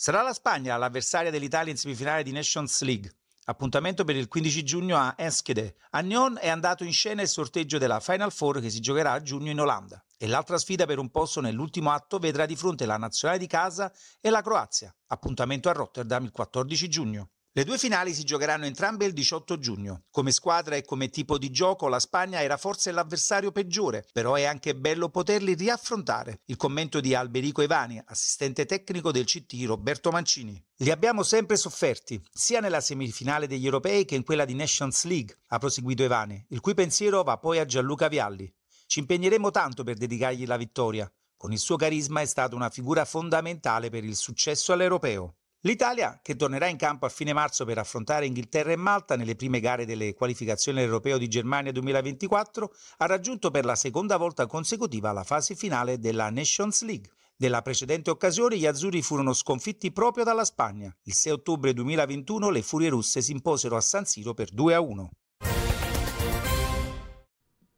Sarà la Spagna l'avversaria dell'Italia in semifinale di Nations League. Appuntamento per il 15 giugno a Enschede. A Nyon è andato in scena il sorteggio della Final Four che si giocherà a giugno in Olanda. E l'altra sfida per un posto nell'ultimo atto vedrà di fronte la nazionale di casa e la Croazia. Appuntamento a Rotterdam il 14 giugno. Le due finali si giocheranno entrambe il 18 giugno. Come squadra e come tipo di gioco la Spagna era forse l'avversario peggiore, però è anche bello poterli riaffrontare. Il commento di Alberico Evani, assistente tecnico del CT Roberto Mancini. Li abbiamo sempre sofferti, sia nella semifinale degli europei che in quella di Nations League, ha proseguito Evani, il cui pensiero va poi a Gianluca Vialli. Ci impegneremo tanto per dedicargli la vittoria. Con il suo carisma è stata una figura fondamentale per il successo all'europeo. L'Italia, che tornerà in campo a fine marzo per affrontare Inghilterra e Malta nelle prime gare delle qualificazioni all'Europeo di Germania 2024, ha raggiunto per la seconda volta consecutiva la fase finale della Nations League. Nella precedente occasione gli azzurri furono sconfitti proprio dalla Spagna. Il 6 ottobre 2021 le furie russe si imposero a San Siro per 2 a 1.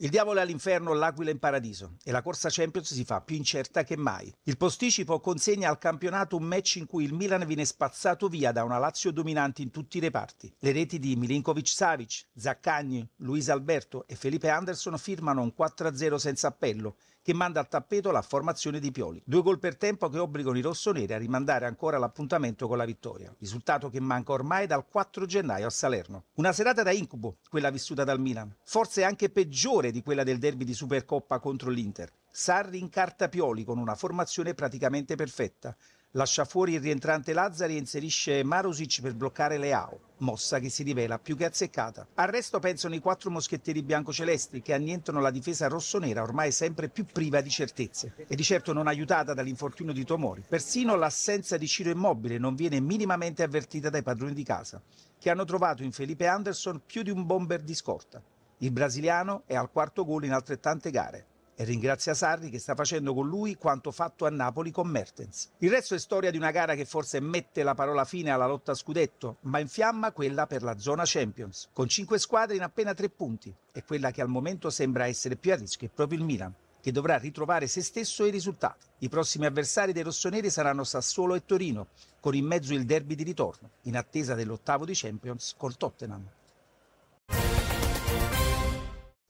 Il diavolo è all'inferno, l'aquila in paradiso e la corsa Champions si fa più incerta che mai. Il posticipo consegna al campionato un match in cui il Milan viene spazzato via da una Lazio dominante in tutti i reparti. Le reti di Milinkovic-Savic, Zaccagni, Luis Alberto e Felipe Anderson firmano un 4-0 senza appello che manda al tappeto la formazione di Pioli. Due gol per tempo che obbligano i rossoneri a rimandare ancora l'appuntamento con la vittoria. Risultato che manca ormai dal 4 gennaio a Salerno. Una serata da incubo, quella vissuta dal Milan. Forse anche peggiore di quella del derby di Supercoppa contro l'Inter. Sarri incarta Pioli con una formazione praticamente perfetta. Lascia fuori il rientrante Lazzari e inserisce Marusic per bloccare Leao, mossa che si rivela più che azzeccata. Al resto pensano i quattro moschettieri biancocelesti che annientano la difesa rossonera ormai sempre più priva di certezze e di certo non aiutata dall'infortunio di Tomori. Persino l'assenza di Ciro Immobile non viene minimamente avvertita dai padroni di casa, che hanno trovato in Felipe Anderson più di un bomber di scorta. Il brasiliano è al quarto gol in altrettante gare e ringrazia Sarri che sta facendo con lui quanto fatto a Napoli con Mertens. Il resto è storia di una gara che forse mette la parola fine alla lotta a scudetto, ma infiamma quella per la zona Champions, con cinque squadre in appena tre punti e quella che al momento sembra essere più a rischio è proprio il Milan che dovrà ritrovare se stesso e i risultati. I prossimi avversari dei rossoneri saranno Sassuolo e Torino, con in mezzo il derby di ritorno, in attesa dell'ottavo di Champions col Tottenham.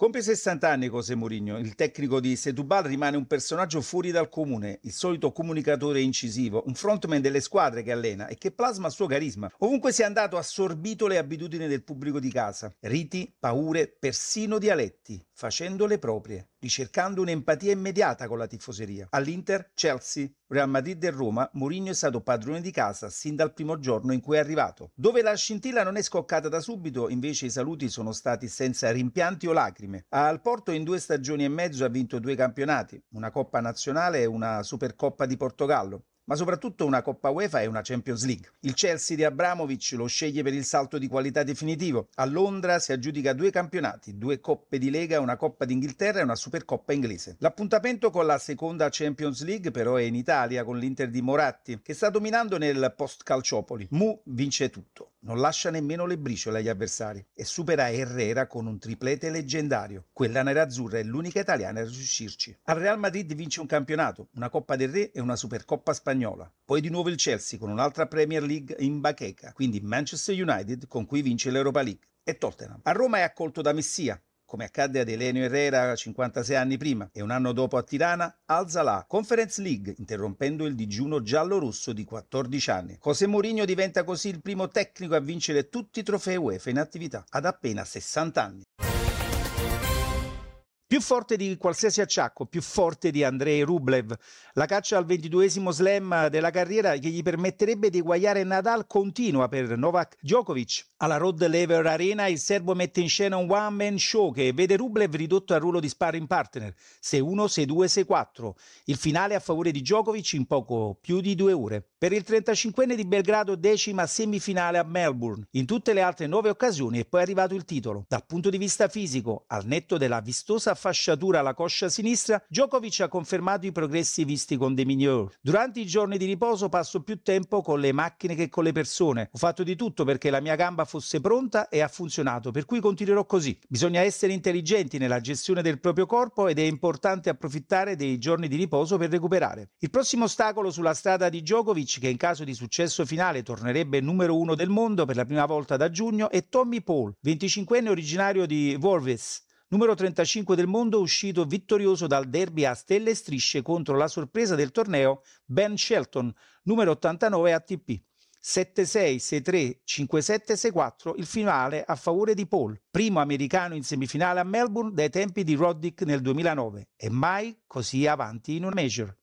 Compie 60 anni José Mourinho, il tecnico di Setúbal rimane un personaggio fuori dal comune, il solito comunicatore incisivo, un frontman delle squadre che allena e che plasma il suo carisma. Ovunque sia andato ha assorbito le abitudini del pubblico di casa, riti, paure, persino dialetti, facendole proprie, ricercando un'empatia immediata con la tifoseria. All'Inter, Chelsea, Real Madrid e Roma, Mourinho è stato padrone di casa sin dal primo giorno in cui è arrivato. Dove la scintilla non è scoccata da subito, invece i saluti sono stati senza rimpianti o lacrime. Al Porto in due stagioni e mezzo ha vinto due campionati, una Coppa Nazionale e una Supercoppa di Portogallo ma soprattutto una Coppa UEFA e una Champions League. Il Chelsea di Abramovic lo sceglie per il salto di qualità definitivo. A Londra si aggiudica due campionati, due coppe di Lega, una Coppa d'Inghilterra e una Supercoppa inglese. L'appuntamento con la seconda Champions League però è in Italia con l'Inter di Moratti, che sta dominando nel post Calciopoli. Mu vince tutto. Non lascia nemmeno le briciole agli avversari e supera Herrera con un triplete leggendario. Quella nerazzurra è l'unica italiana a riuscirci. Al Real Madrid vince un campionato, una Coppa del Re e una Supercoppa spagnola spagnola. Poi di nuovo il Chelsea con un'altra Premier League in bacheca, quindi Manchester United con cui vince l'Europa League e Tottenham. A Roma è accolto da Messia, come accadde ad Elenio Herrera 56 anni prima e un anno dopo a Tirana, alza la Conference League, interrompendo il digiuno giallo-rosso di 14 anni. José Mourinho diventa così il primo tecnico a vincere tutti i trofei UEFA in attività, ad appena 60 anni. Più forte di qualsiasi acciacco, più forte di Andrei Rublev. La caccia al ventiduesimo slam della carriera che gli permetterebbe di guagliare Nadal continua per Novak Djokovic. Alla Rod Lever Arena il serbo mette in scena un one-man show che vede Rublev ridotto al ruolo di sparring partner. 6-1, 6-2, 6-4. Il finale a favore di Djokovic in poco più di due ore. Per il 35enne di Belgrado decima semifinale a Melbourne. In tutte le altre nove occasioni è poi arrivato il titolo. Dal punto di vista fisico, al netto della vistosa fasciatura alla coscia sinistra, Djokovic ha confermato i progressi visti con De Minaur. Durante i giorni di riposo passo più tempo con le macchine che con le persone. Ho fatto di tutto perché la mia gamba fosse pronta e ha funzionato, per cui continuerò così. Bisogna essere intelligenti nella gestione del proprio corpo ed è importante approfittare dei giorni di riposo per recuperare. Il prossimo ostacolo sulla strada di Djokovic, che in caso di successo finale tornerebbe numero uno del mondo per la prima volta da giugno, è Tommy Paul, 25enne originario di Vorvis numero 35 del mondo, uscito vittorioso dal derby a stelle e strisce contro la sorpresa del torneo Ben Shelton, numero 89 ATP. 7-6, 6-3, 5-7, 6-4 il finale a favore di Paul, primo americano in semifinale a Melbourne dai tempi di Roddick nel 2009 e mai così avanti in un major.